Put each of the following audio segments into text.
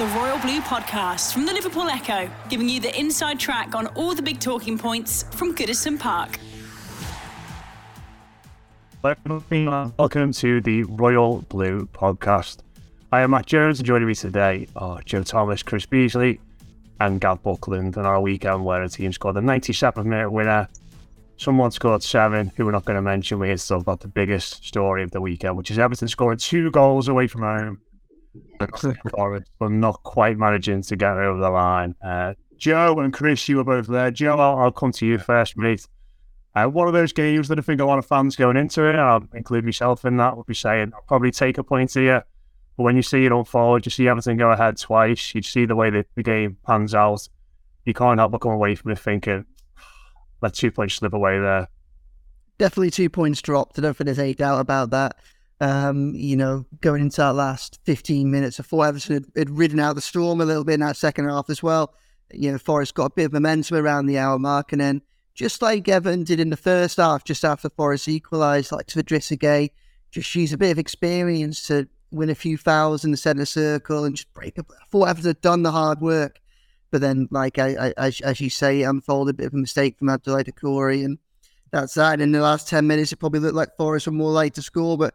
The Royal Blue Podcast from the Liverpool Echo, giving you the inside track on all the big talking points from Goodison Park. Welcome to the Royal Blue Podcast. I am Matt Jones, and joining me today are Joe Thomas, Chris Beesley, and Gav Buckland. And our weekend where a team scored a 97th minute winner. Someone scored seven, who we're not going to mention. We're here to about the biggest story of the weekend, which is Everton scoring two goals away from home but not quite managing to get over the line. Uh, Joe and Chris, you were both there. Joe, I'll, I'll come to you first, mate. Uh, one of those games that I think a lot of fans going into it, I'll include myself in that, would be saying, I'll probably take a point here. But when you see it unfold, you see everything go ahead twice, you see the way that the game pans out, you can't help but come away from it thinking, let two points slip away there. Definitely two points dropped. I don't think there's any doubt about that. Um, you know, going into that last 15 minutes, I thought Everton had, had, ridden out the storm a little bit in that second half as well. You know, Forest got a bit of momentum around the hour mark, and then just like Everton did in the first half, just after Forest equalised, like to the Trezeguet, just use a bit of experience to win a few fouls in the centre circle and just break up. I thought Everton had done the hard work, but then, like I, I, as, as you say, it unfolded a bit of a mistake from Abdoulaye Doucouré, and that's that. And in the last 10 minutes, it probably looked like Forest were more likely to score, but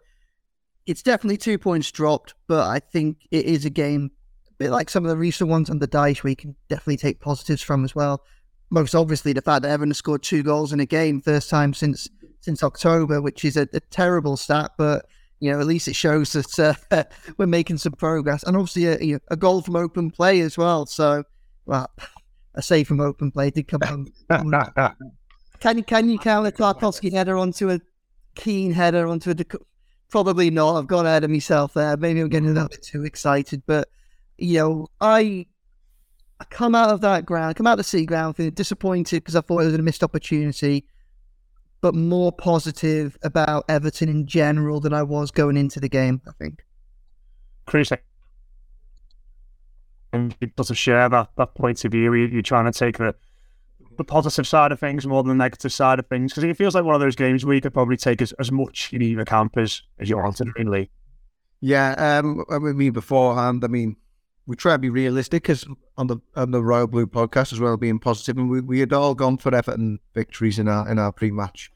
it's definitely two points dropped, but I think it is a game a bit like some of the recent ones on the dice where you can definitely take positives from as well. Most obviously, the fact that Everton has scored two goals in a game, first time since since October, which is a, a terrible stat, but you know at least it shows that uh, we're making some progress, and obviously a, a, goal from open play as well. So, well, a save from open play did come from. can you can you count a Tarkowski header onto a Keane header onto a Probably not. I've gone ahead of myself there. Maybe I'm getting a little bit too excited, but you know, I I come out of that ground, come out of the City Ground feeling disappointed because I thought it was a missed opportunity, but more positive about Everton in general than I was going into the game. I think. Chris, and it doesn't share that, that point of view. You're trying to take the the positive side of things more than the negative side of things because it feels like one of those games where you could probably take as, as much in either camp as, as you wanted really. Yeah, um, I mean beforehand, I mean we try to be realistic because on the on the Royal Blue podcast as well, being positive, and we, we had all gone for Everton victories in our in our pre-match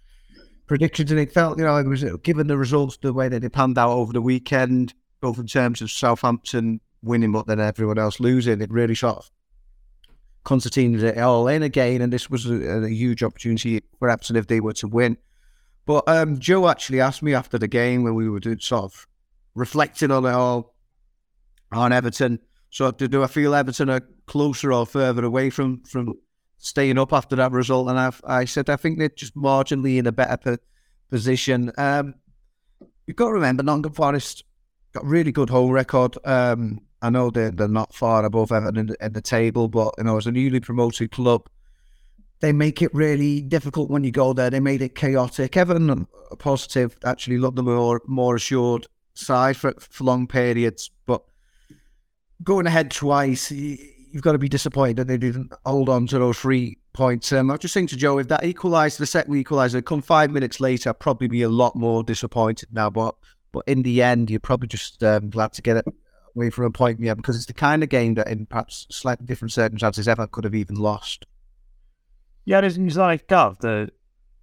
predictions, and it felt you know it was given the results the way that they panned out over the weekend, both in terms of Southampton winning but then everyone else losing, it really sort of Constantine it all in again, and this was a, a, huge opportunity for Everton if they were to win. But um, Joe actually asked me after the game when we were sort of reflecting on it all on Everton. So do, I feel Everton are closer or further away from from staying up after that result? And I've, I said I think they're just marginally in a better position. Um, you've got to remember Nottingham Forest got really good home record. Um, I know they're, they're not far above Everton in the, in the table, but you know, as a newly promoted club, they make it really difficult when you go there. They made it chaotic. Everton, positive, actually looked the more more assured side for, for long periods, but going ahead twice, you've got to be disappointed that they didn't hold on to those three points. Um, I was just saying to Joe, if that equalised, the second equaliser, come five minutes later, I'd probably be a lot more disappointed now. But but in the end, you're probably just um, glad to get it away from a point, yeah, because it's the kind of game that in perhaps slightly different circumstances ever could have even lost. Yeah, it's, it's like Gav, the,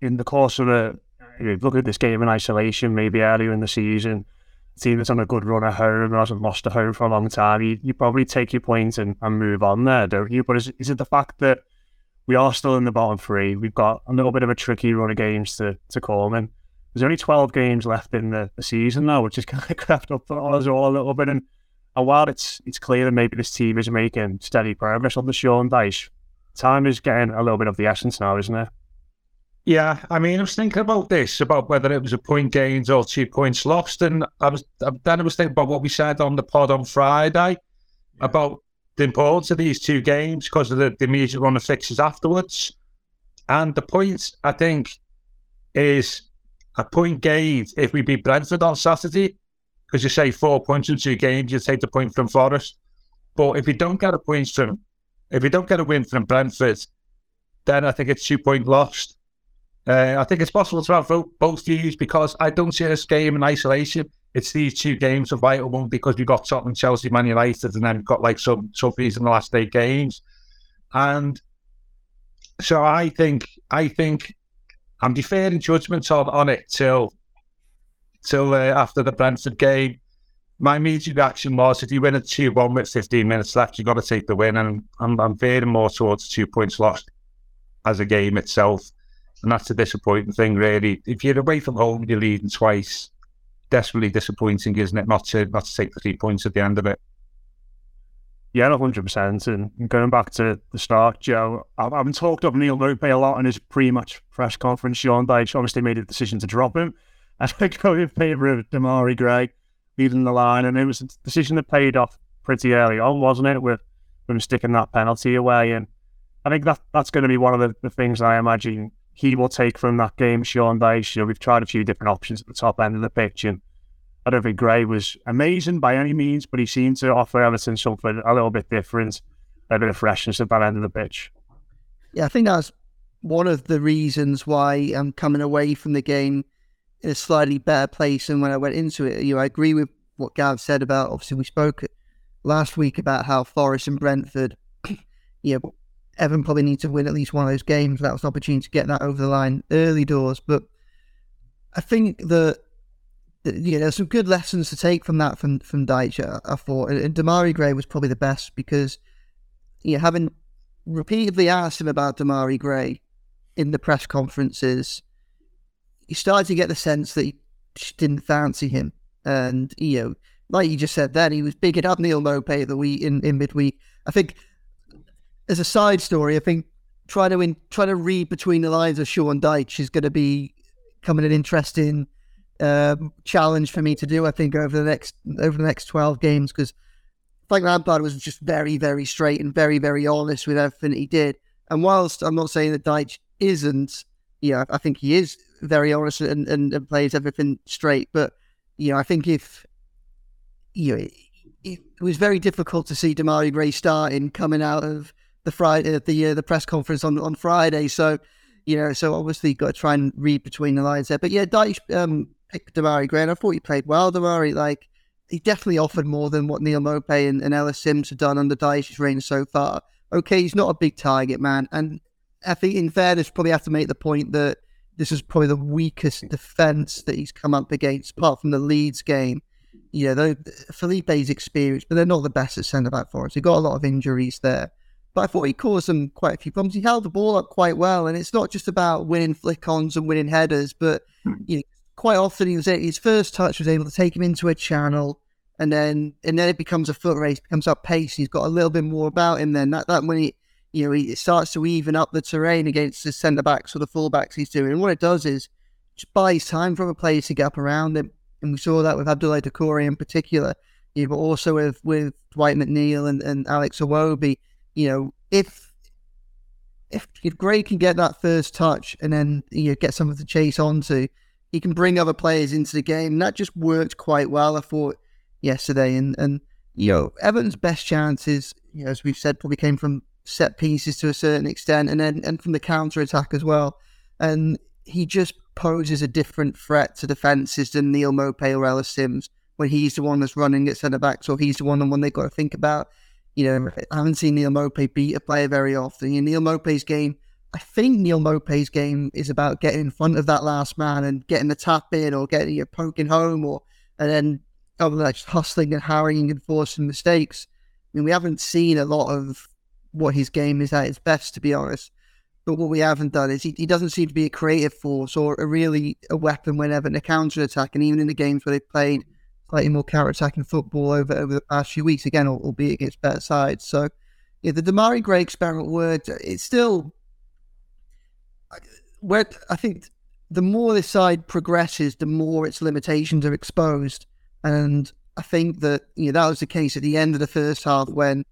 in the course of the, you look at this game in isolation, maybe earlier in the season, team that's on a good run at home and hasn't lost at home for a long time, you, you probably take your point and, and move on there, don't you? But is, is it the fact that we are still in the bottom three? We've got a little bit of a tricky run of games to, to come in. There's only 12 games left in the, the season now, which is kind of crept up for us all a little bit. And and while it's it's clear that maybe this team is making steady progress on under Sean Dyche, time is getting a little bit of the essence now, isn't it? Yeah, I mean, I was thinking about this about whether it was a point gained or two points lost, and I was then I was thinking about what we said on the pod on Friday yeah. about the importance of these two games because of the, the immediate run of fixtures afterwards. And the point, I think, is a point gained if we beat Brentford on Saturday, because you say four points in two games, you take the point from Forest. But if you don't get a point from, if you don't get a win from Brentford, then I think it's two point lost. Uh, I think it's possible to have both views because I don't see this game in isolation. It's these two games of vital one because we've got Tottenham, Chelsea, Man United, and then we've got like some trophies in the last eight games. And so I think I think I'm deferring judgment on, on it till till uh, after the Brentford game. My immediate reaction was if you win a 2 1 with 15 minutes left, you've got to take the win. And I'm, I'm veering more towards two points lost as a game itself. And that's a disappointing thing, really. If you're away from home, you're leading twice. Desperately disappointing, isn't it? Not to not to take the three points at the end of it. Yeah, 100%. And going back to the start, Joe, I haven't talked up Neal Maupay a lot in his pre-match press conference. Sean Dyche obviously made a decision to drop him. And I go in favour of Demarai Gray leading the line. And it was a decision that paid off pretty early on, wasn't it, with, him sticking that penalty away. And I think that that's going to be one of the, the things I imagine he will take from that game, Sean Dyche. You know, we've tried a few different options at the top end of the pitch and I don't think Gray was amazing by any means, but he seemed to offer Everton something a little bit different, a bit of freshness at that end of the pitch. Yeah, I think that's one of the reasons why I'm coming away from the game in a slightly better place than when I went into it. You know, I agree with what Gav said about. Obviously, we spoke last week about how Forest and Brentford, you know, Evan probably need to win at least one of those games. That was an opportunity to get that over the line early doors. But I think that yeah, there's some good lessons to take from that from from Dyche. I, I thought, and Demarai Gray was probably the best because, you know, having repeatedly asked him about Demarai Gray in the press conferences, he started to get the sense that he didn't fancy him, and you know, like you just said, then he was bigging up Neal Maupay the week in, in midweek. I think, as a side story, I think trying to in, trying to read between the lines of Sean Dyche is going to be coming an interesting um, challenge for me to do. I think over the next over the next twelve games because Frank Lampard was just very very straight and very very honest with everything he did. And whilst I'm not saying that Dyche isn't, you know, I think he is very honest and, and, and plays everything straight. But you know, I think if you know, it, it was very difficult to see Demarai Gray starting coming out of the Friday the uh, the press conference on on Friday. So you know, so obviously you've got to try and read between the lines there. But yeah, Dyche um, pick Demarai Gray, and I thought he played well. Demarai, like, he definitely offered more than what Neal Maupay and, and Ellis Simms have done under Dyche's reign so far. Okay, he's not a big target man, and I think in fairness, probably have to make the point that this is probably the weakest defence that he's come up against, apart from the Leeds game. You know, Felipe's experienced, but they're not the best at centre back for us. He got a lot of injuries there. But I thought he caused them quite a few problems. He held the ball up quite well, and it's not just about winning flick ons and winning headers, but hmm. you know, quite often he was his first touch was able to take him into a channel, and then and then it becomes a foot race, becomes up pace. He's got a little bit more about him. Then that that when he you know he starts to even up the terrain against the centre backs or the full backs he's doing. And what it does is just buys time for other players to get up around him, and we saw that with Abdoulaye Doucouré in particular. You know, but also with with Dwight McNeil and, and Alex Iwobi. You know, if if if Gray can get that first touch and then you know, get something to chase onto, he can bring other players into the game. And that just worked quite well, I thought, yesterday. And, and you know, Everton's best chances, you know, as we've said, probably came from set pieces to a certain extent and then and from the counter attack as well. And he just poses a different threat to defences than Neal Maupay or Ellis Simms when he's the one that's running at centre backs or he's the one the one they've got to think about. You know, I haven't seen Neal Maupay beat a player very often. You know, Neal Maupay's game I think Neal Maupay's game is about getting in front of that last man and getting the tap in or getting you poking home or and then other than just hustling and harrying and forcing mistakes. I mean, we haven't seen a lot of what his game is at its best, to be honest. But what we haven't done is he, he doesn't seem to be a creative force or a really a weapon whenever in a counter attack. And even in the games where they've played slightly more counter attacking football over over the past few weeks, again, albeit against better sides. So yeah, the Demarai Gray experiment worked. It's still where I think the more this side progresses, the more its limitations are exposed. And I think that you know that was the case at the end of the first half when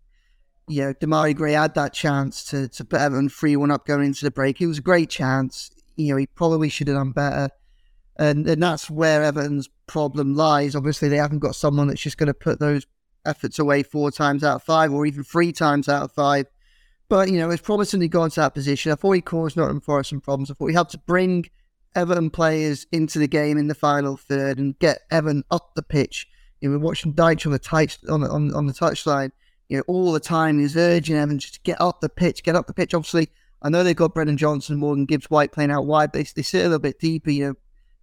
you know, Demarai Gray had that chance to, to put Everton 3 1 up going into the break. It was a great chance. You know, he probably should have done better. And, and that's where Everton's problem lies. Obviously, they haven't got someone that's just going to put those efforts away four times out of five or even three times out of five. But, you know, it's promising promisingly gone to that position. I thought he caused Nottingham Forest some problems. I thought he helped to bring Everton players into the game in the final third and get Everton up the pitch. You know, we're watching Dyche on the touch on, on, on the touchline you know, all the time. He's urging Evan just to get up the pitch, get up the pitch. Obviously, I know they've got Brennan Johnson, Morgan Gibbs White playing out wide, but they, they sit a little bit deeper. You know,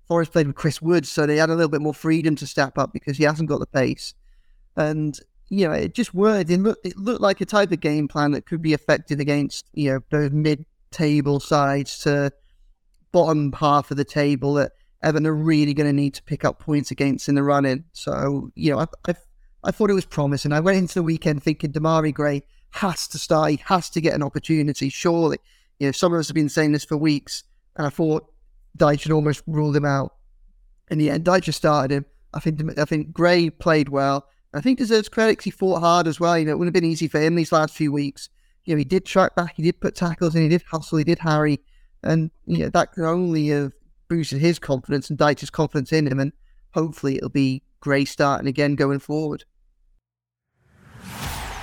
Forest played with Chris Woods, so they had a little bit more freedom to step up because he hasn't got the pace. And, you know, it just worked. It looked, it looked like a type of game plan that could be effective against, you know, those mid table sides to bottom half of the table that Everton are really going to need to pick up points against in the run in. So, you know, I, I I thought it was promising. I went into the weekend thinking Demarai Gray has to start. He has to get an opportunity, surely. You know, some of us have been saying this for weeks, and I thought Dyche had almost ruled him out. In the end, Dyche started him. I think I think Gray played well. I think deserves credit because he fought hard as well. You know, it wouldn't have been easy for him these last few weeks. You know, he did track back, he did put tackles in, he did hustle, he did harry, and you know that could only have boosted his confidence and Dyche's confidence in him, and hopefully it'll be Gray starting again going forward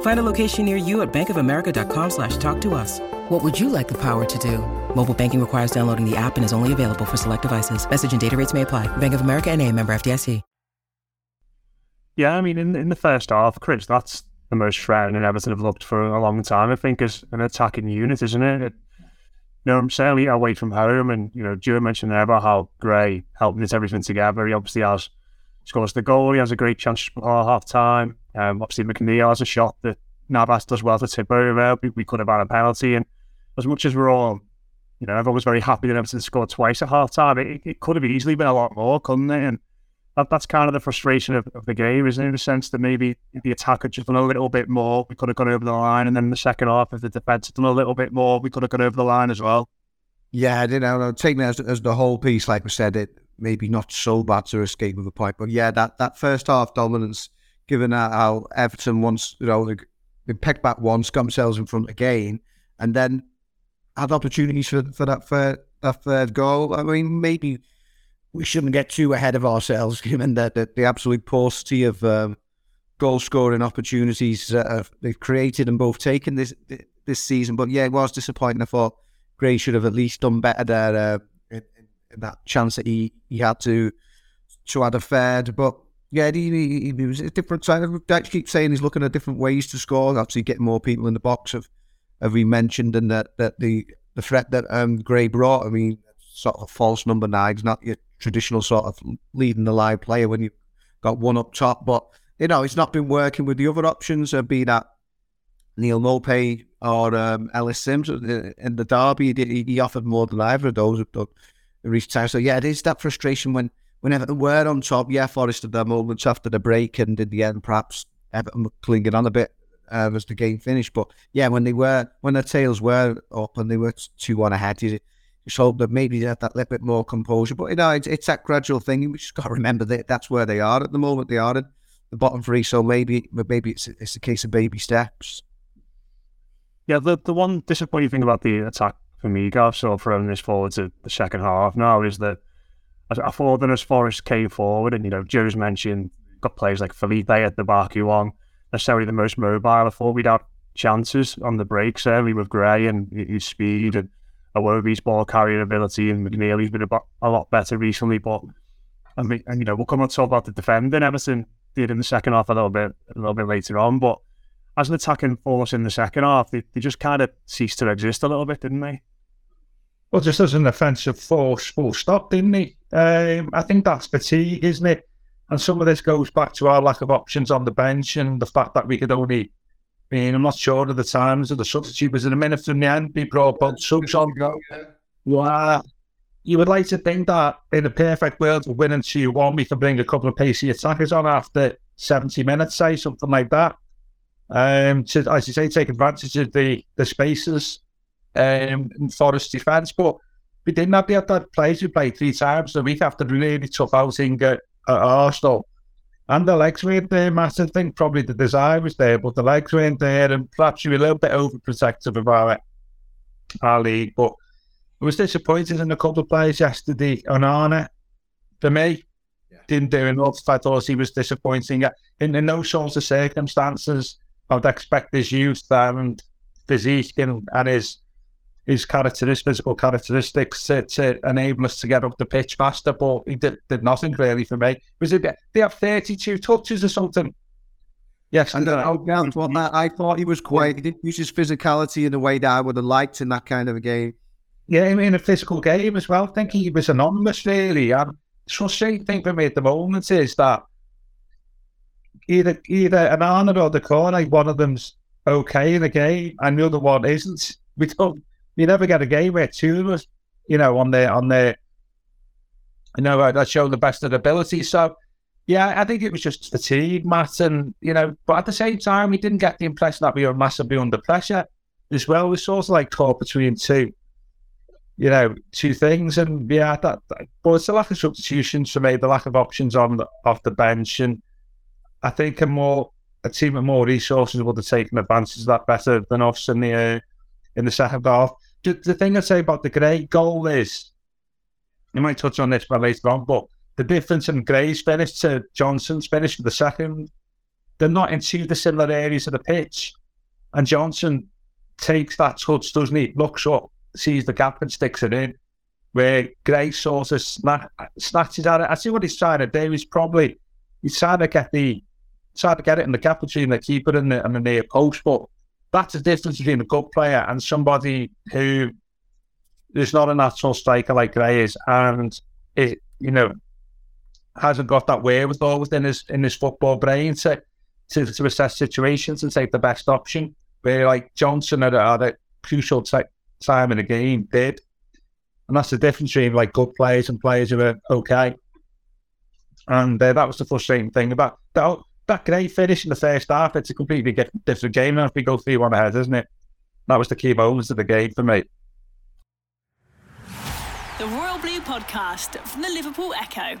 Find a location near you at bankofamerica.com slash talk to us. What would you like the power to do? Mobile banking requires downloading the app and is only available for select devices. Message and data rates may apply. Bank of America and a member FDIC. Yeah, I mean, in, in the first half, Chris, that's the most threatening Everton have looked for a long time, I think, as an attacking unit, isn't it? it you know, certainly away from home, and, you know, Joe mentioned there about how Gray helped knit everything together. He obviously has scores the goal. He has a great chance before half time. Um, obviously, McNeil has a shot that Navas does well to tip over. We, we could have had a penalty. And as much as we're all, you know, everyone was very happy that Everton scored twice at half time, it, it could have easily been a lot more, couldn't it? And that, that's kind of the frustration of, of the game, isn't it? In the sense that maybe the attack had just done a little bit more, we could have gone over the line. And then in the second half, if the defence had done a little bit more, we could have gone over the line as well. Yeah, I didn't know. Taking it as, as the whole piece, like we said, it maybe not so bad to escape with a point. But yeah, that, that first half dominance, given how Everton once, you know, they, pegged back once, got themselves in front again, and then had opportunities for, for that third, that third goal. I mean, maybe we shouldn't get too ahead of ourselves, given that the, the absolute paucity of um, goal scoring opportunities uh, they've created and both taken this this season. But yeah, it was disappointing. I thought Gray should have at least done better there. Uh, that chance that he, he had to to add a third. But yeah, he, he, he was a different side. I keep saying he's looking at different ways to score. Obviously, getting more people in the box, have have we mentioned, and that, that the the threat that um, Gray brought. I mean, sort of false number nine. He's not your traditional sort of leading the live player when you've got one up top. But you know, it's not been working with the other options. Uh, be that Neal Maupay or um, Ellis Simms in the derby. He, he offered more than either of those have done recent time. So yeah, it is that frustration when when Everton were on top. Yeah, Forest had their moments after the break, and in the end, perhaps Everton were clinging on a bit uh, as the game finished. But yeah, when they were when their tails were up and they were two one ahead, you just hope that maybe they had that little bit more composure. But you know, it's, it's that gradual thing. We just got to remember that that's where they are at the moment. They are in the bottom three, so maybe maybe it's it's a case of baby steps. Yeah, the the one disappointing thing about the attack for me, Gav, so throwing this forward to the second half now is that I, thought that as Forest came forward, and you know, Joe's mentioned got players like Felipe at the back who aren't necessarily the most mobile. I thought we'd have chances on the break, certainly with Gray and his speed and Iwobi's ball carrying ability, and McNeil, he's been a, lot better recently. But I mean, and you know, we'll come on to talk about the defending. Everton did in the second half a little bit, a little bit later on, but as an attacking force in the second half, they, they just kind of ceased to exist a little bit, didn't they? Well, just as an offensive force, full stop, didn't he? Um, I think that's fatigue, isn't it? And some of this goes back to our lack of options on the bench and the fact that we could only. I mean, I'm not sure of the times of the substitute was in a minute from the end. We brought both subs on. Yeah. you would like to think that in a perfect world, winning 2 1, we can bring a couple of pacey attackers on after 70 minutes, say, something like that. Um, to, as you say, take advantage of the, the spaces um, in Forest defence. But we didn't have the that players who played three times a week after a really tough outing at, at Arsenal. And the legs weren't there, Matt. I think probably the desire was there, but the legs weren't there, and perhaps you were a little bit overprotective of our, our league. But I was disappointed in a couple of players yesterday. Onana, for me, yeah. didn't do enough. I thought he was disappointing. In, in those sorts of circumstances, I'd expect his youth and physique and, and his his characteristics, physical characteristics to, to, enable us to get up the pitch faster, but he did, did nothing really for me. Was it they have 32 touches or something? Yes, and uh, down to that, I thought he was quite. He didn't use his physicality in the way that I would have liked in that kind of a game. Yeah, in a physical game as well. I think he was anonymous, really. And the frustrating thing for me at the moment is that either either Onana or the corner, one of them's okay in the game, and the other one isn't. We don't you never get a game where two of us, you know, on their on their you know, that show the best of ability. So, yeah, I think it was just fatigue, Matt, and you know, but at the same time, we didn't get the impression that we were massively under pressure as well. We sort of like caught between two, you know, two things, and yeah, that, that but it's the lack of substitutions for me, the lack of options on the, off the bench, and I think a more a team with more resources would have taken advantage of that better than us in the uh, in the second half the, the thing I say about the Gray goal is, you might touch on this by later on, but the difference in Gray's finish to Johnson's finish for the second, they're not in two similar areas of the pitch. And Johnson takes that touch, doesn't he? Looks up, sees the gap and sticks it in. Where Gray sort of snatch, snatches at it. I see what he's trying to do. He's probably he's trying to get the trying to get it in the gap between the keeper and the, and the near post, but that's the difference between a good player and somebody who is not a natural striker like Gray is, and it you know hasn't got that wherewithal within his in his football brain to to, to assess situations and take the best option. Where like Johnson at, at a crucial t- time in the game did, and that's the difference between like good players and players who are okay. And uh, that was the frustrating thing about that that great finish in the first half. It's a completely different game now if we go 3 1 ahead, isn't it? That was the key moments of the game for me. The Royal Blue Podcast from the Liverpool Echo.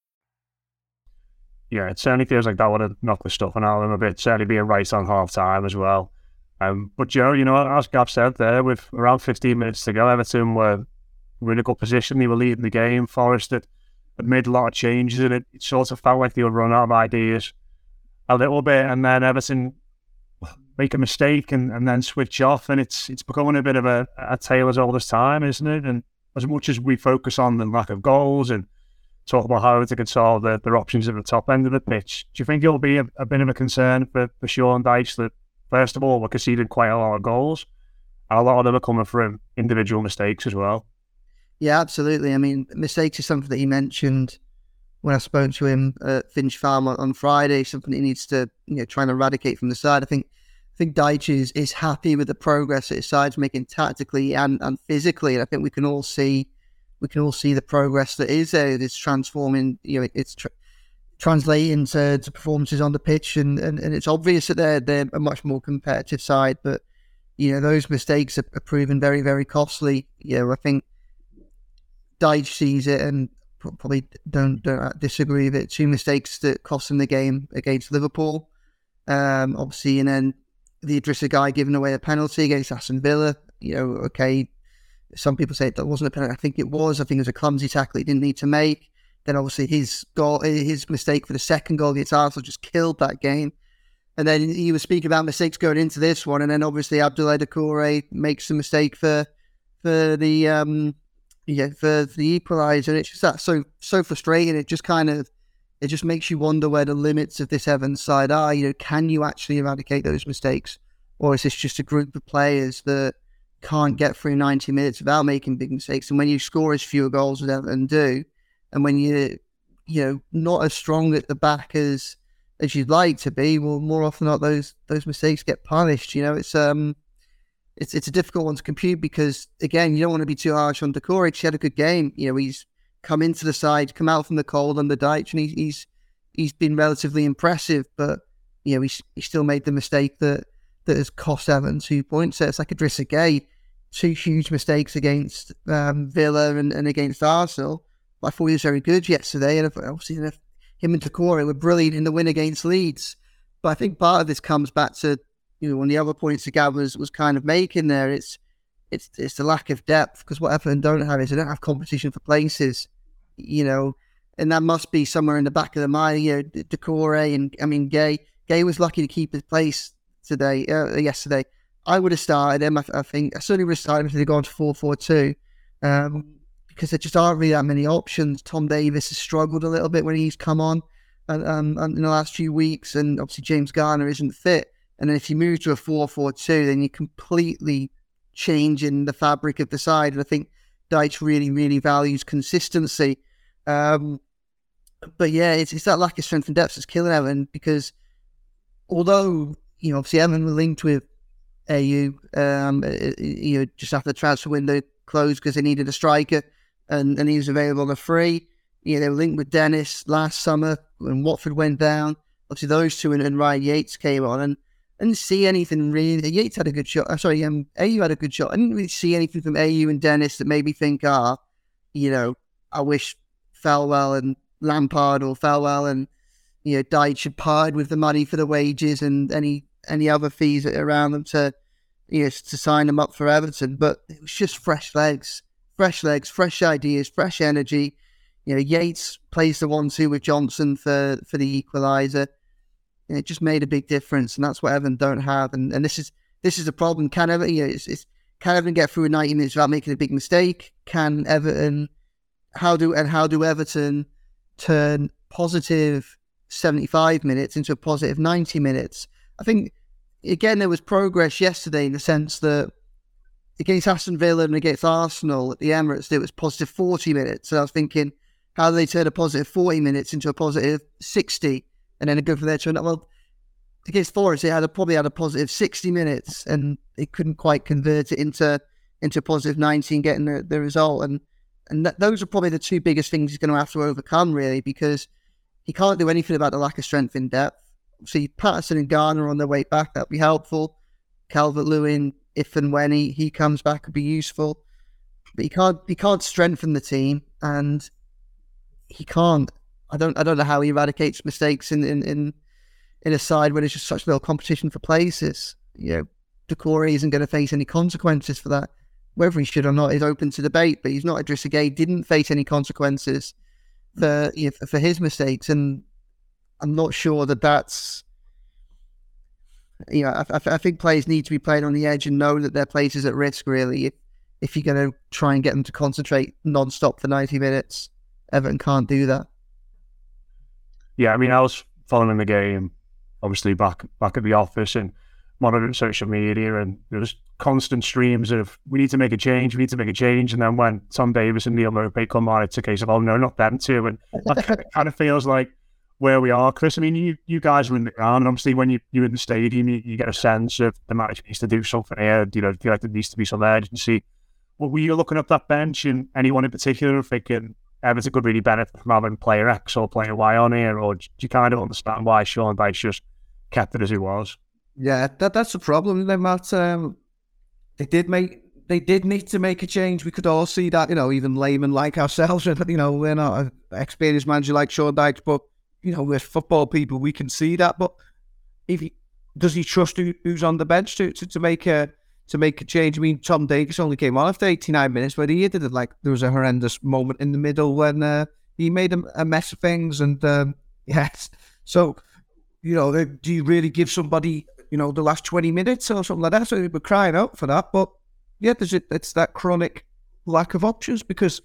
yeah, it certainly feels like that would have knocked the stuffing out of him a bit. Certainly being right on half time as well. Um, but Joe, you know, as Gav said there, with around 15 minutes to go, Everton were in a good position. They were leading the game. Forest had, had made a lot of changes, and it, it sort of felt like they would run out of ideas a little bit. And then Everton make a mistake and, and then switch off, and it's it's becoming a bit of a, a tale as old as time, isn't it? And as much as we focus on the lack of goals and talk about how they could solve their, options at the top end of the pitch. Do you think it'll be a, a bit of a concern for, for Sean Dyche that, first of all, we're conceding quite a lot of goals, and a lot of them are coming from individual mistakes as well? Yeah, absolutely. I mean, mistakes is something that he mentioned when I spoke to him at Finch Farm on, on Friday, something he needs to, you know, try and eradicate from the side. I think I think Dyche is, is happy with the progress that his side's making tactically and, and physically. And I think we can all see we can all see the progress that is there. It's transforming, you know, it's tra- translating to, to, performances on the pitch, and, and, and it's obvious that they're they're a much more competitive side. But you know, those mistakes are, are proven very very costly. You know, I think Dyche sees it and probably don't don't disagree with it. Two mistakes that cost him the game against Liverpool, um, obviously, and then the Idrissa Gueye giving away a penalty against Aston Villa. You know, okay, some people say that wasn't a penalty. I think it was. I think it was a clumsy tackle he didn't need to make. Then obviously his goal, his mistake for the second goal against Arsenal just killed that game. And then he was speaking about mistakes going into this one, and then obviously Abdoulaye Doucouré makes a mistake for for the um, yeah for the equaliser. It's just that so so frustrating. It just kind of it just makes you wonder where the limits of this Evans side are. You know, can you actually eradicate those mistakes, or is this just a group of players that can't get through 90 minutes without making big mistakes? And when you score as fewer goals as Everton do, and when you you know not as strong at the back as as you'd like to be, well, more often than not, those those mistakes get punished. You know, it's um, it's it's a difficult one to compute because again, you don't want to be too harsh on Doucouré. He had a good game. You know, he's come into the side, come out from the cold under Dyche, and he's he's he's been relatively impressive. But you know, he's he still made the mistake that that has cost Everton two points. So it's like Idrissa Gueye, two huge mistakes against um, Villa and, and against Arsenal. I thought he was very good yesterday, and obviously him and Doucouré were brilliant in the win against Leeds. But I think part of this comes back to you know one of the other points the Gav was, was kind of making there. It's it's it's the lack of depth because what Everton don't have is they don't have competition for places, you know, and that must be somewhere in the back of the mind. You know, Doucouré and I mean Gueye. Gueye was lucky to keep his place today, uh, yesterday. I would have started him. I, I, think I certainly would have started him if they'd gone to four four two. Um, because there just aren't really that many options. Tom Davies has struggled a little bit when he's come on um, in the last few weeks, and obviously James Garner isn't fit. And then if you move to a 4 4 2, then you're completely changing the fabric of the side. And I think Dyche really, really values consistency. Um, but yeah, it's, it's that lack of strength and depth that's killing Everton because although, you know, obviously Everton were linked with Ayew, um, you know, just after the transfer window closed because they needed a striker and, and he was available on a free. You know, they were linked with Dennis last summer when Watford went down. Obviously, those two and, and Ryan Yates came on, and didn't see anything really. Yates had a good shot. Uh, sorry, um, Ayew had a good shot. I didn't really see anything from Ayew and Dennis that made me think, ah, you know, I wish Thelwell and Lampard or Thelwell and you know Dyche parted with the money for the wages and any any other fees around them to know to sign them up for Everton. But it was just fresh legs fresh legs, fresh ideas, fresh energy. You know, Yates plays the one-two with Johnson for for the equaliser. And it just made a big difference, and that's what Everton don't have. And and this is this is a problem. Can Everton, you know, it's, it's, can Everton get through 90 minutes without making a big mistake? Can Everton? How do and how do Everton turn positive 75 minutes into a positive 90 minutes? I think again there was progress yesterday in the sense that against Aston Villa and against Arsenal at the Emirates, it was positive 40 minutes. So I was thinking, how do they turn a positive 40 minutes into a positive 60 and then go from there to another? Well, against Forest, they had a, probably had a positive 60 minutes and they couldn't quite convert it into into positive 90 getting the, the result. And and that, those are probably the two biggest things he's going to have to overcome, really, because he can't do anything about the lack of strength in depth. See, Patterson and Garner on their way back, that'd be helpful. Calvert Lewin if and when he, he comes back could be useful. But he can't he can't strengthen the team and he can't I don't I don't know how he eradicates mistakes in in, in, in a side where there's just such little competition for places. You know, Doucouré isn't going to face any consequences for that. Whether he should or not is open to debate, but he's not Idrissa Gueye, didn't face any consequences for you know, for his mistakes, and I'm not sure that that's you know, I, I, think players need to be playing on the edge and know that their place is at risk. Really, if if you're going to try and get them to concentrate non-stop for 90 minutes, Everton can't do that. Yeah, I mean, I was following the game, obviously back back at the office and monitoring social media, and there was constant streams of we need to make a change, we need to make a change, and then when Tom Davies and Neal Maupay come on, it's a case of oh no, not them too, and it kind of feels like where we are, Chris. I mean, you, you guys are in the ground, and obviously, when you, you're in the stadium, you, you get a sense of the manager needs to do something here. You know, feel like there needs to be some urgency. Well, were you looking up that bench and anyone in particular thinking Everton could really benefit from having player X or player Y on here, or do you kind of understand why Sean Dyche just kept it as it was? Yeah, that that's the problem, then, Matt. Um, they did make they did need to make a change. We could all see that, you know, even laymen like ourselves, you know, we're not an experienced manager like Sean Dyche, but you know, we're football people, we can see that. But if he does he trust who, who's on the bench to, to, to make a to make a change? I mean, Tom Davies only came on after 89 minutes, but he did it like there was a horrendous moment in the middle when uh, he made a, a, mess of things. And um, yes, so you know, do you really give somebody you know the last 20 minutes or something like that? So we're crying out for that, but yeah, there's it's that chronic lack of options because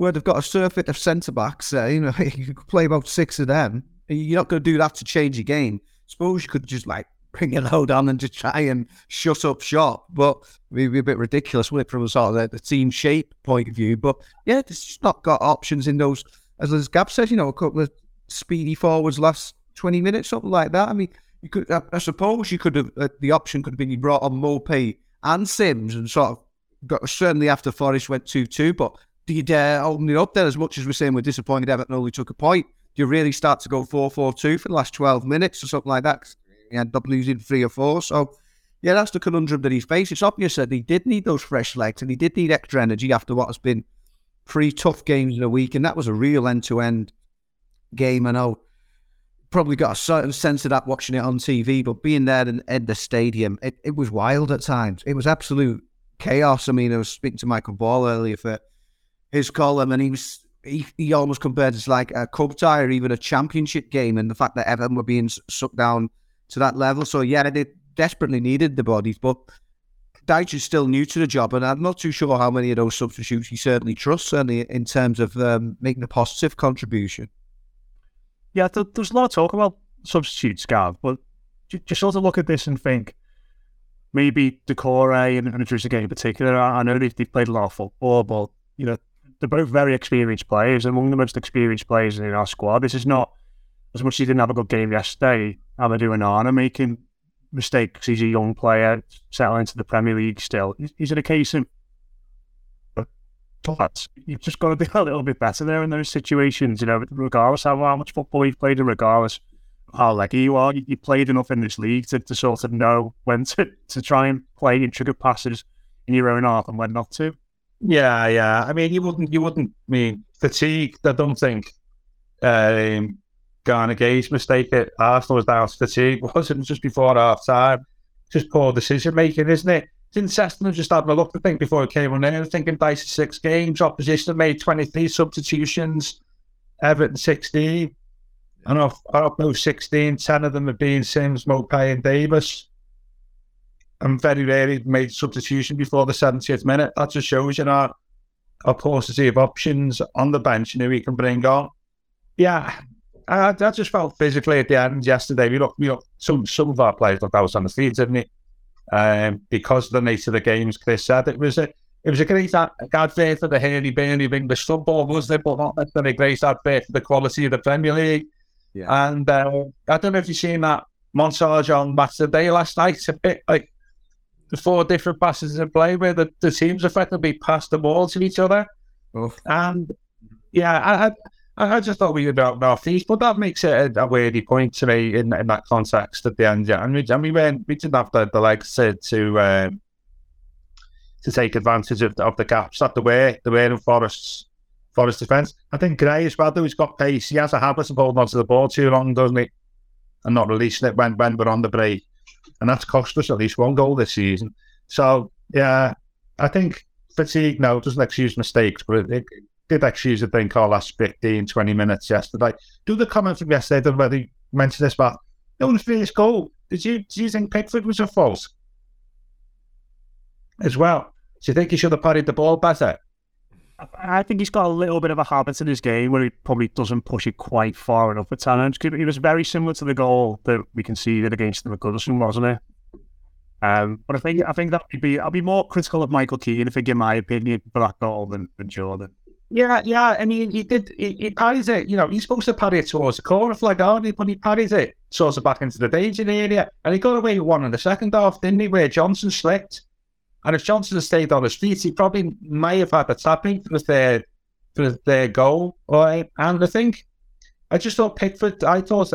where they've got a surfeit of centre backs, uh, you know, you could play about six of them. You're not going to do that to change a game. Suppose you could just like bring it low down and just try and shut up shop, but it'd be a bit ridiculous, wouldn't it, from a sort of the, the team shape point of view? But yeah, it's just not got options in those. As, Gav says, you know, a couple of speedy forwards last 20 minutes, something like that. I mean, you could, I, I suppose you could have, uh, the option could have been you brought on Maupay and Simms and sort of got, certainly after Forest went 2 2, but do you dare open it up there as much as we're saying we're disappointed Everton only took a point? Do you really start to go 4 4 2 for the last 12 minutes or something like that? He ended up losing three or four. So, yeah, that's the conundrum that he's faced. It's obvious that he did need those fresh legs and he did need extra energy after what has been three tough games in a week. And that was a real end to end game. I know probably got a certain sense of that watching it on TV, but being there in, in the stadium, it, it was wild at times. It was absolute chaos. I mean, I was speaking to Michael Ball earlier for his column, and he was he, he almost compared it to like a cup tie or even a championship game, and the fact that Everton were being sucked down to that level. So yeah, they desperately needed the bodies, but Dyche is still new to the job, and I'm not too sure how many of those substitutes he certainly trusts, certainly in terms of um, making a positive contribution. Yeah, there's a lot of talk about substitutes, Gav, but just sort of look at this and think maybe Doucouré and, and Trezeguet in particular. I, know they've, they've played a lot of football, but you know they're both very experienced players, among the most experienced players in our squad. This is not as much as he didn't have a good game yesterday. Amadou Onana making mistakes. He's a young player settling into the Premier League still. Is it a case of but you've just got to be a little bit better there in those situations, you know, regardless of how much football you've played and regardless how leggy you are, you, you played enough in this league to, to sort of know when to, to try and play intricate passes in your own half and when not to. Yeah, yeah. I mean, you wouldn't, you wouldn't I mean fatigue. I don't think um, Gana Gueye's mistake at Arsenal was down to fatigue, wasn't just before half time. Just poor decision making, isn't it? Didn't Seston just having a look, I think, before it came on there, thinking Dyche six games, opposition made 23 substitutions, Everton 16. And off, off those 16, 10 of them have been Simms, Maupay, and Davies. And very rarely made substitution before the 70th minute. That just shows you our, our paucity of options on the bench and who we can bring on. Yeah, I, I just felt physically at the end yesterday. We look, we look, some some of our players looked out on the field, didn't he? um, because of the nature of the games. Chris said it was a it was a great advert for the hairy burly of English football, wasn't it? But not necessarily a great advert for the quality of the Premier League. Yeah. And uh, I don't know if you've seen that montage on Match of the Day last night. It's a bit like the four different passes in play where the, the teams effectively passed the ball to each other. Oh. And yeah, I, I I, just thought we were about northeast, but that makes it a, a weirdy point to me in in that context at the end. Yeah, and we and we went we didn't have the, the legs to to, uh, to take advantage of the, of the gaps that the way the way in Forest's Forest defence. I think Gray as well, though he's got pace. He has a habit of holding onto the ball too long, doesn't he? And not releasing it when when we're on the break, and that's cost us at least one goal this season. So yeah, I think fatigue now doesn't excuse mistakes, but it, it, did excuse use a thing called last 15, 20 minutes yesterday. Do the comment from yesterday, don't whether mentioned this, but no the first goal, did you, do you think Pickford was a false? As well. Do you think he should have parried the ball better? I think he's got a little bit of a habit in his game where he probably doesn't push it quite far enough at times. He was very similar to the goal that we conceded against the Goodison, wasn't it? Um, but I think I think that would be I'll be more critical of Michael Keane if I give my opinion for that goal than, than Jordan. Yeah, yeah. I mean, he did. He, he parries it. You know, he's supposed to parry it towards the corner flag, aren't he? But he parries it sort of back into the danger area, and he got away with one in the second half, didn't he? Where Johnson slipped, and if Johnson had stayed on his feet, he probably may have had a tapping for their for their goal. Right? And I think I just thought Pickford. I thought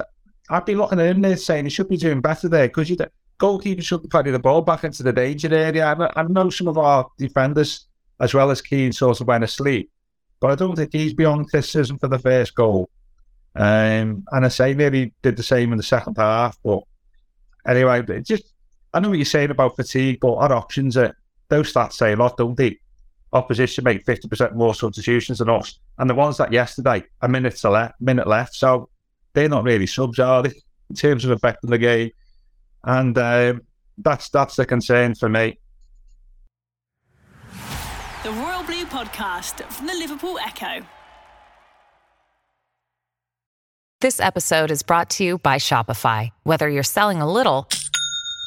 I'd be looking at him there saying he should be doing better there because you goalkeeper shouldn't carry the ball back into the danger area. I, I know some of our defenders, as well as Keane, sort of went asleep. But I don't think he's beyond criticism for the first goal. Um, and I say nearly did the same in the second half. But anyway, it just I know what you're saying about fatigue, but our options are those stats say a lot, don't they? Opposition make fifty percent more substitutions than us, and the ones that yesterday a minute to left, minute left, so they're not really subs, are they? In terms of affecting the game, and um, that's that's the concern for me. The Royal Blue Podcast from the Liverpool Echo. This episode is brought to you by Shopify. Whether you're selling a little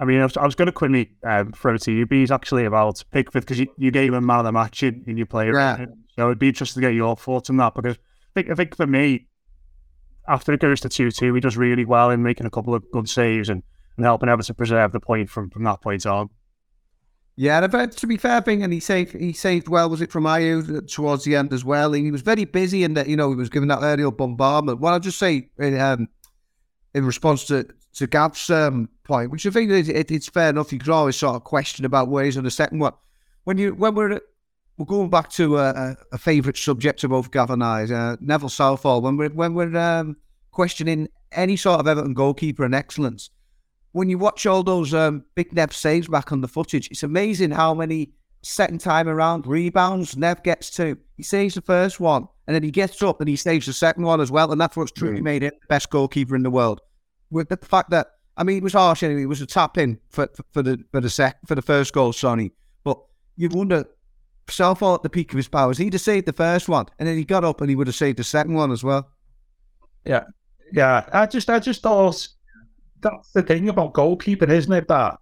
I mean, I was, I was going to quickly um, throw to you, Bees, actually, about Pickford, because you, you gave him man of the match in, in your play. Yeah. So it'd be interesting to get your thoughts on that, because I think, I think for me, after it goes to 2 2, he does really well in making a couple of good saves and, and helping Everton preserve the point from, from that point on. Yeah, and but to be fair, thing, and he saved he saved well. Was it from Ayew towards the end as well? He was very busy, and that you know he was giving that aerial bombardment. Well, I'll just say in, um, in response to to Gav's um, point, which I think is, it, it's fair enough. You could always sort of question about where he's on the second one. When you when we're we're going back to a, a, favourite subject of both Gav and I, uh, Neville Southall. When we're when we're um, questioning any sort of Everton goalkeeper and excellence, when you watch all those um, big Nev saves back on the footage, it's amazing how many second time around rebounds Nev gets to. He saves the first one, and then he gets up and he saves the second one as well, and that's what's truly made him the best goalkeeper in the world. With the fact that I mean, it was harsh anyway. It was a tap in for, for, for the for the sec for the first goal, Sonny. But you wonder, Southall at the peak of his powers, he'd have saved the first one, and then he got up and he would have saved the second one as well. Yeah, yeah. I just, I just thought that's the thing about goalkeeping, isn't it? That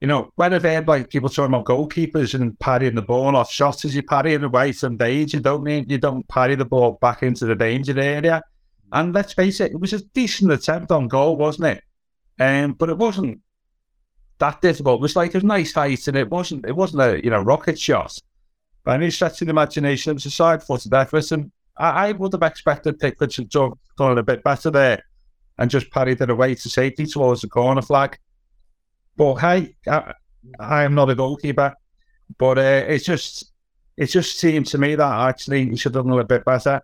you know, when I've heard like people talking about goalkeepers and parrying the ball off shots as you parry it away from danger, you don't mean you don't parry the ball back into the danger area. And let's face it, it was a decent attempt on goal, wasn't it? Um, but it wasn't that difficult. It was like a nice height, and it wasn't it wasn't a you know rocket shot. By any stretch of the imagination, it was a side footed effort, and I, I would have expected Pickford to have done a bit better there and just parried it away to safety towards the corner flag. But hey, I, am not a goalkeeper, but uh, it's just it just seemed to me that actually he should have done a bit better.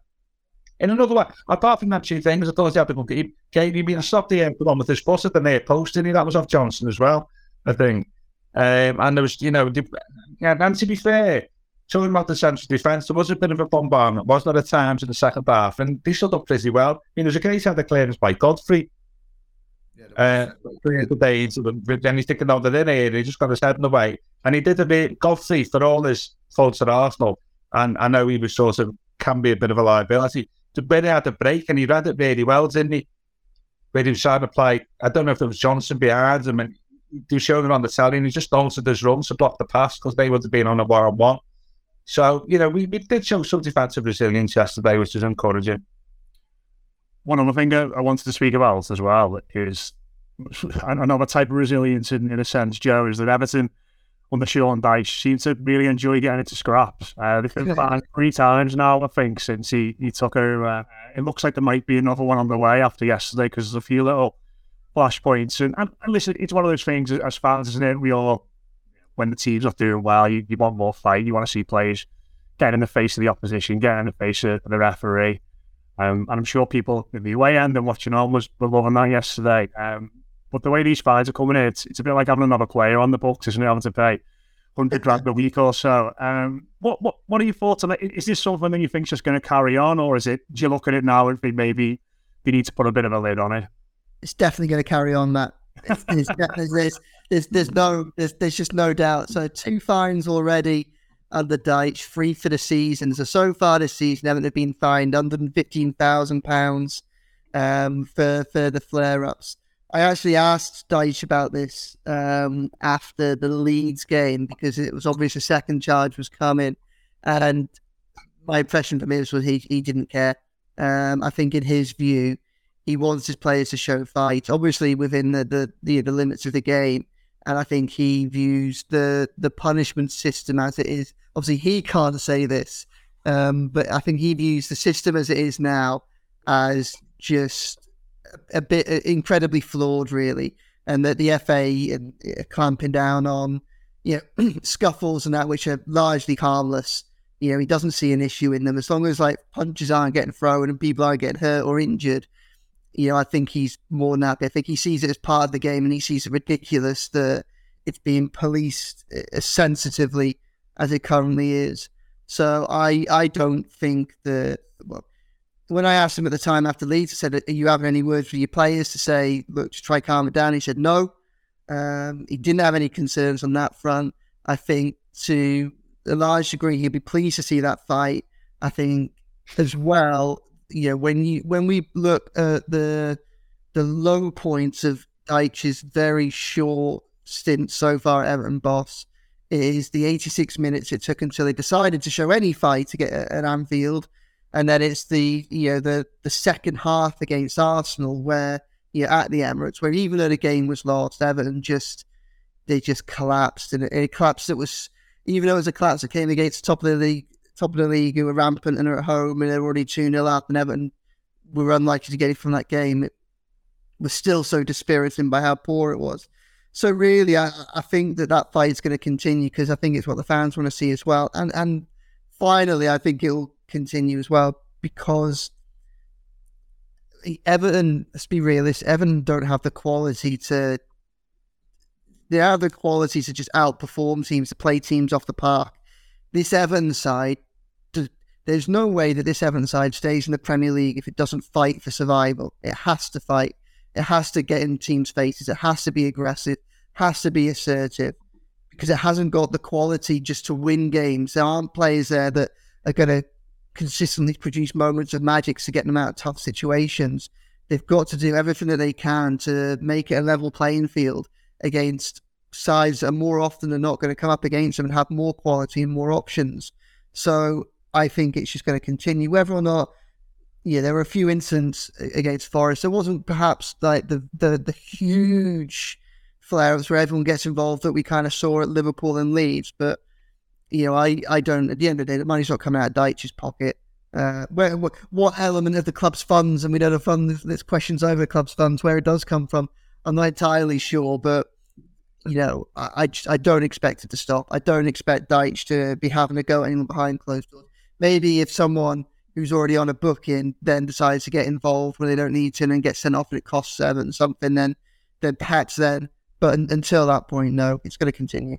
In another way, apart from that two things, I thought he had a good game. Game, he been stopped the put on with his foot at the near post, didn't he? That was off Johnson as well, I think. Um, and there was, you know, the, yeah, and to be fair, talking about the central defence, there was a bit of a bombardment, wasn't there, at times in the second half, and they stood up pretty well. I mean, there was a case had the clearance by Godfrey. Uh, the days, then he's thinking, oh, they're in here, he just got his head in the way. And he did a bit, Godfrey, for all his faults at Arsenal, and I know he was sort of, can be a bit of a liability, bring out the break, and he read it really well, didn't he? Where he was trying to play, I don't know if it was Johnson behind him, and they showed him on the telly, and he just altered his run to block the pass because they would have been on a one on one. So, you know, we, we did show some defensive resilience yesterday, which is encouraging. One other thing I wanted to speak about as well is another type of resilience in, in a sense, Joe, is that Everton under Sean Dyche seem to really enjoy getting into scraps. Uh, they've been banned three times now, I think, since he, he took over. Uh, it looks like there might be another one on the way after yesterday because there's a few little flashpoints. And, and, and listen, it's one of those things as fans, isn't it? We all, when the team's not doing well, you, you want more fight. You want to see players get in the face of the opposition, get in the face of the referee. Um, and I'm sure people in the away end and watching on was were loving that yesterday. Um, but the way these fines are coming in, it's, it's a bit like having another player on the books, isn't it? Having to pay hundred grand a week or so. Um, what what what are your thoughts on it? Is this something that you think is just going to carry on, or is it? Do you look at it now and think maybe we need to put a bit of a lid on it? It's definitely going to carry on. That there's, there's, there's, there's, there's no there's, there's just no doubt. So two fines already under Dyche, three for the season. So so far this season, haven't been fined under fifteen thousand pounds um, for for the flare ups. I actually asked Dyche about this um, after the Leeds game because it was obvious a second charge was coming, and my impression from him was he he didn't care. Um, I think in his view, he wants his players to show fight, obviously within the the, the, the limits of the game. And I think he views the the punishment system as it is. Obviously, he can't say this, um, but I think he views the system as it is now as just a bit uh, incredibly flawed, really, and that the FA are uh, uh, clamping down on you know scuffles and that which are largely harmless. You know, he doesn't see an issue in them as long as like punches aren't getting thrown and people aren't getting hurt or injured. You know, I think he's more than happy. I think he sees it as part of the game and he sees it ridiculous that it's being policed uh, as sensitively as it currently is. So I I don't think that. Well, when I asked him at the time after Leeds, I said, "Are you having any words for your players to say, look, just try calm it down?" He said, "No." Um, he didn't have any concerns on that front. I think to a large degree, he'd be pleased to see that fight. I think as well, you know, when you when we look at the the low points of Dyche's very short stint so far at Everton boss, is the 86 minutes it took until he decided to show any fight to get at Anfield, and then it's the you know the the second half against Arsenal where you know, at the Emirates, where even though the game was lost, Everton just they just collapsed, and it, it collapsed. It was even though it was a collapse that came against the top of the league, top of the league, who were rampant and are at home, and they're already two 0 up, and Everton were unlikely to get it from that game. It was still so dispiriting by how poor it was. So really, I, I think that that fight is going to continue because I think it's what the fans want to see as well. And and finally, I think it'll continue as well because Everton. Let's be realist, Everton don't have the quality to. They have the quality to just outperform teams, to play teams off the park. This Everton side, there's no way that this Everton side stays in the Premier League if it doesn't fight for survival. It has to fight. It has to get in teams' faces. It has to be aggressive, has to be assertive because it hasn't got the quality just to win games. There aren't players there that are going to consistently produce moments of magic to get them out of tough situations. They've got to do everything that they can to make it a level playing field against sides that are more often than not going to come up against them and have more quality and more options. So I think it's just going to continue, whether or not yeah, there were a few incidents against Forest. There wasn't perhaps like the the, the huge flare-ups where everyone gets involved that we kind of saw at Liverpool and Leeds. But you know, I, I don't. At the end of the day, the money's not coming out of Dyche's pocket. Uh, where what element of the club's funds, and we know the fund. There's questions over the club's funds where it does come from. I'm not entirely sure, but you know, I I, just, I don't expect it to stop. I don't expect Dyche to be having a go anyone behind closed doors. Maybe if someone who's already on a booking then decides to get involved when they don't need to and get sent off and it costs them something, then then perhaps then. But un- until that point, no, it's going to continue.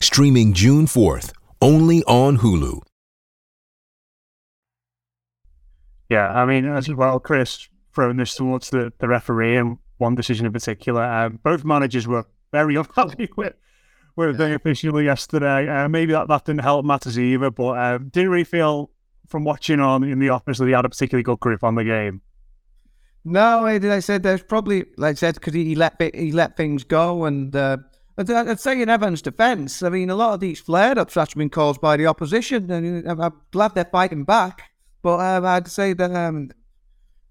streaming June 4th, only on Hulu. Yeah, I mean, as well, Chris, throwing this towards the, the referee and one decision in particular, um, both managers were very unhappy with with the official yesterday. Uh, maybe that, that didn't help matters either, but um, didn't really feel from watching on in the office that he had a particularly good grip on the game. No, I, I said there's probably, like I said, because he, he let he let things go, and uh, I'd, say in Evans' defence, I mean, a lot of these flare-ups have been caused by the opposition, and I'm, glad they're fighting back. But um, I'd say that um,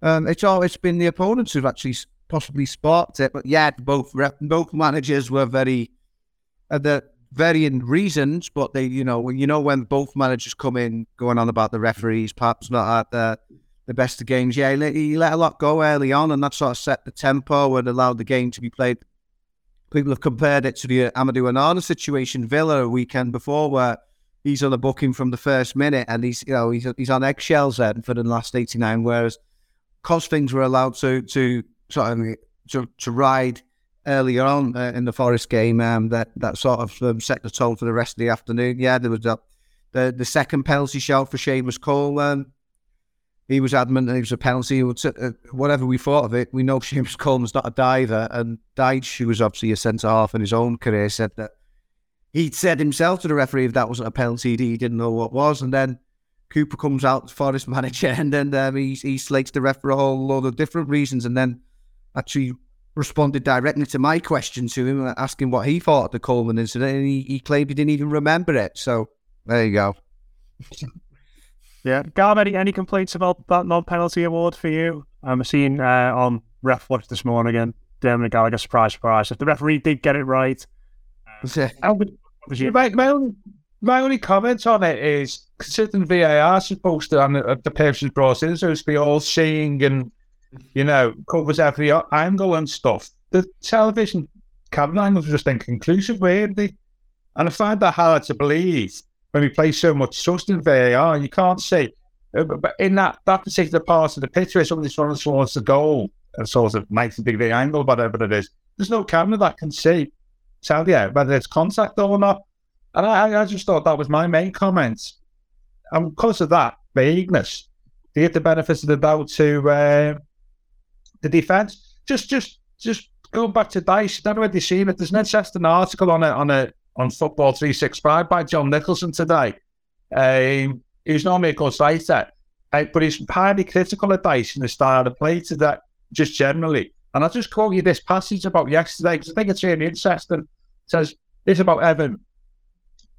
um, it's always been the opponents who've actually possibly sparked it. But yeah, both both managers were very uh, the varying reasons, but they, you know, you know, when both managers come in going on about the referees, perhaps not at the, the best of games. Yeah, he let, he let a lot go early on, and that sort of set the tempo and allowed the game to be played. People have compared it to the Amadou Onana situation, Villa a weekend before, where he's on a booking from the first minute, and he's, you know, he's he's on eggshells then for the last eighty nine. Whereas, because things were allowed to to sort of to, to ride earlier on uh, in the Forest game um, that that sort of um, set the tone for the rest of the afternoon. Yeah, there was the, the second penalty shout for Seamus Cole. Um, he was adamant that it was a penalty. Uh, whatever we thought of it, we know Seamus Coleman's not a diver, and Dyche, who was obviously a centre half in his own career, said that he'd said himself to the referee if that wasn't a penalty, he didn't know what was, and then. Cooper comes out, Forest manager, and then um, he, he slates the ref for a whole load of different reasons, and then actually responded directly to my question to him, asking what he thought of the Coleman incident, and he, he claimed he didn't even remember it. So there you go. Yeah, Gav, any, any complaints about that non-penalty award for you? I'm seeing uh, on Ref Watch this morning again, Dermot Gallagher, surprise, surprise. If the referee did get it right, I would, my, my, only, my only comment on it is considering VAR supposed to, and the, the person brought in, supposed to be all seeing and, you know, covers every angle and stuff. The television camera angles were just inconclusive, weren't they? And I find that hard to believe when we play so much trust in VAR. You can't see. Uh, but in that, that particular part of the pitch where somebody's running towards the goal, a sort of 90 degree angle, whatever it is, there's no camera that can see, tell you whether it's contact or not. And I, I just thought that was my main comment. And because of that vagueness, to get the benefits of the doubt to uh, the defence, just just just going back to Dyche, never really seen it. There's an interesting article on it on a on Football 365 by John Nicholson today. Um, he's normally a good writer, uh, but he's highly critical of and the style of play to that just generally. And I'll just quote you this passage about yesterday because I think it's really interesting. It says this about Evan.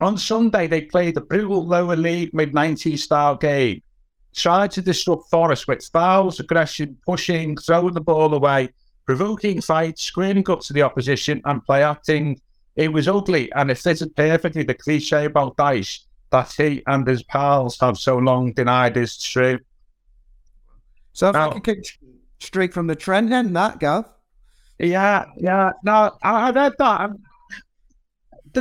On Sunday, they played a brutal lower league mid 90s style game, tried to disrupt Forest with fouls, aggression, pushing, throwing the ball away, provoking fights, screaming up to the opposition, and play acting. It was ugly, and it fitted perfectly the cliche about Dyche that he and his pals have so long denied is true. So now, like a kick straight from the trend, then that Gav. Yeah, yeah. No, I, I read that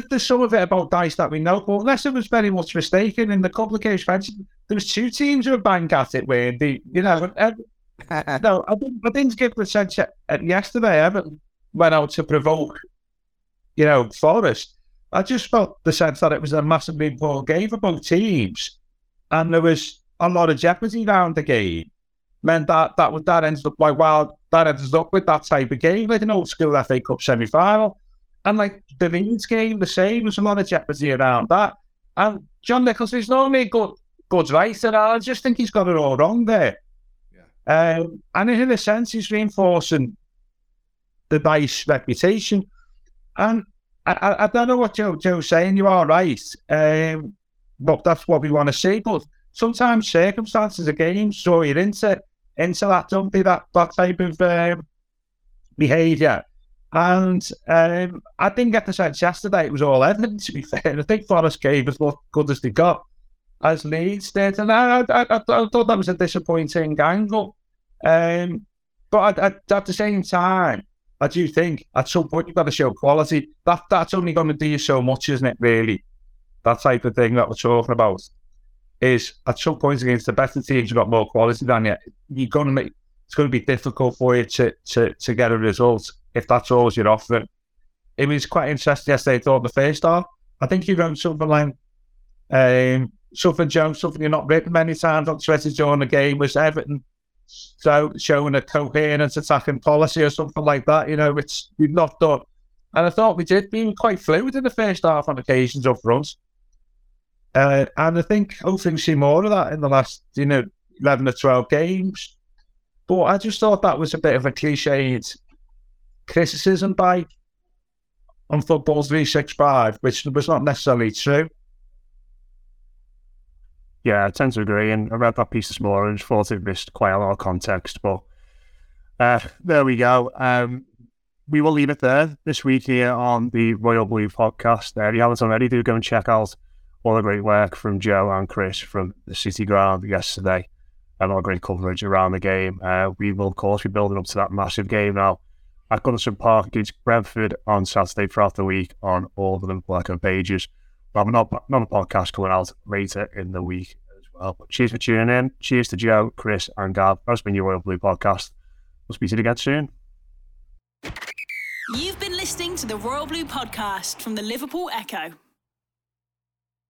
there's some of it about Dyche that we know, but unless it was very much mistaken in the couple of games mentioned, there was two teams who were bang at it where the you know no, I didn't, I didn't get the sense yesterday. Everton went out to provoke, you know, Forest. I just felt the sense that it was a massively important game for both teams, and there was a lot of jeopardy around the game. Meant that that was that ends up like well, that ends up with that type of game, like an old school FA Cup semi final. And like the Leeds game, the same. There's a lot of jeopardy around that. And John Nicholson's normally a good, good writer. I just think he's got it all wrong there. Yeah. Um, and in a sense, he's reinforcing the Dyche reputation. And I, I, I, don't know what Joe, Joe's saying. You are right. Um, but that's what we want to see. But sometimes circumstances of games throw you into into that, be that, that type of um, behaviour. And um, I didn't get the sense yesterday it was all Everton, to be fair. I think Forest gave as what good as they got as Leeds did. And I, I, I, I thought that was a disappointing angle. Um, but at, at, the same time, I do think at some point you've got to show quality. That That's only going to do you so much, isn't it, really? That type of thing that we're talking about is at some point against the better teams, you've got more quality than you. You're going to make it's going to be difficult for you to, to, to get a result if that's all you're offering. It was quite interesting yesterday, I thought, the first half. I think you wrote something like, um, something, Jones, something you're not written many times on Twitter during the game was Everton so showing a coherent attacking policy or something like that, you know, which we've not done. And I thought we did being quite fluid in the first half on occasions up front. Uh, and I think hopefully we see more of that in the last, you know, 11 or 12 games. But I just thought that was a bit of a cliched criticism by on Football 365, which was not necessarily true. Yeah, I tend to agree. And I read that piece this morning and thought it missed quite a lot of context. But uh, there we go. Um, we will leave it there this week here on the Royal Blue podcast. Uh, if you haven't already, do go and check out all the great work from Joe and Chris from the City Ground yesterday and all the great coverage around the game. Uh, we will, of course, be building up to that massive game now at Goodison Park against Brentford on Saturday throughout the week on all the Liverpool Echo pages. Another, podcast coming out later in the week as well. But cheers for tuning in. Cheers to Joe, Chris, and Gav. That's been your Royal Blue podcast. We'll speak to you again soon. You've been listening to the Royal Blue podcast from the Liverpool Echo.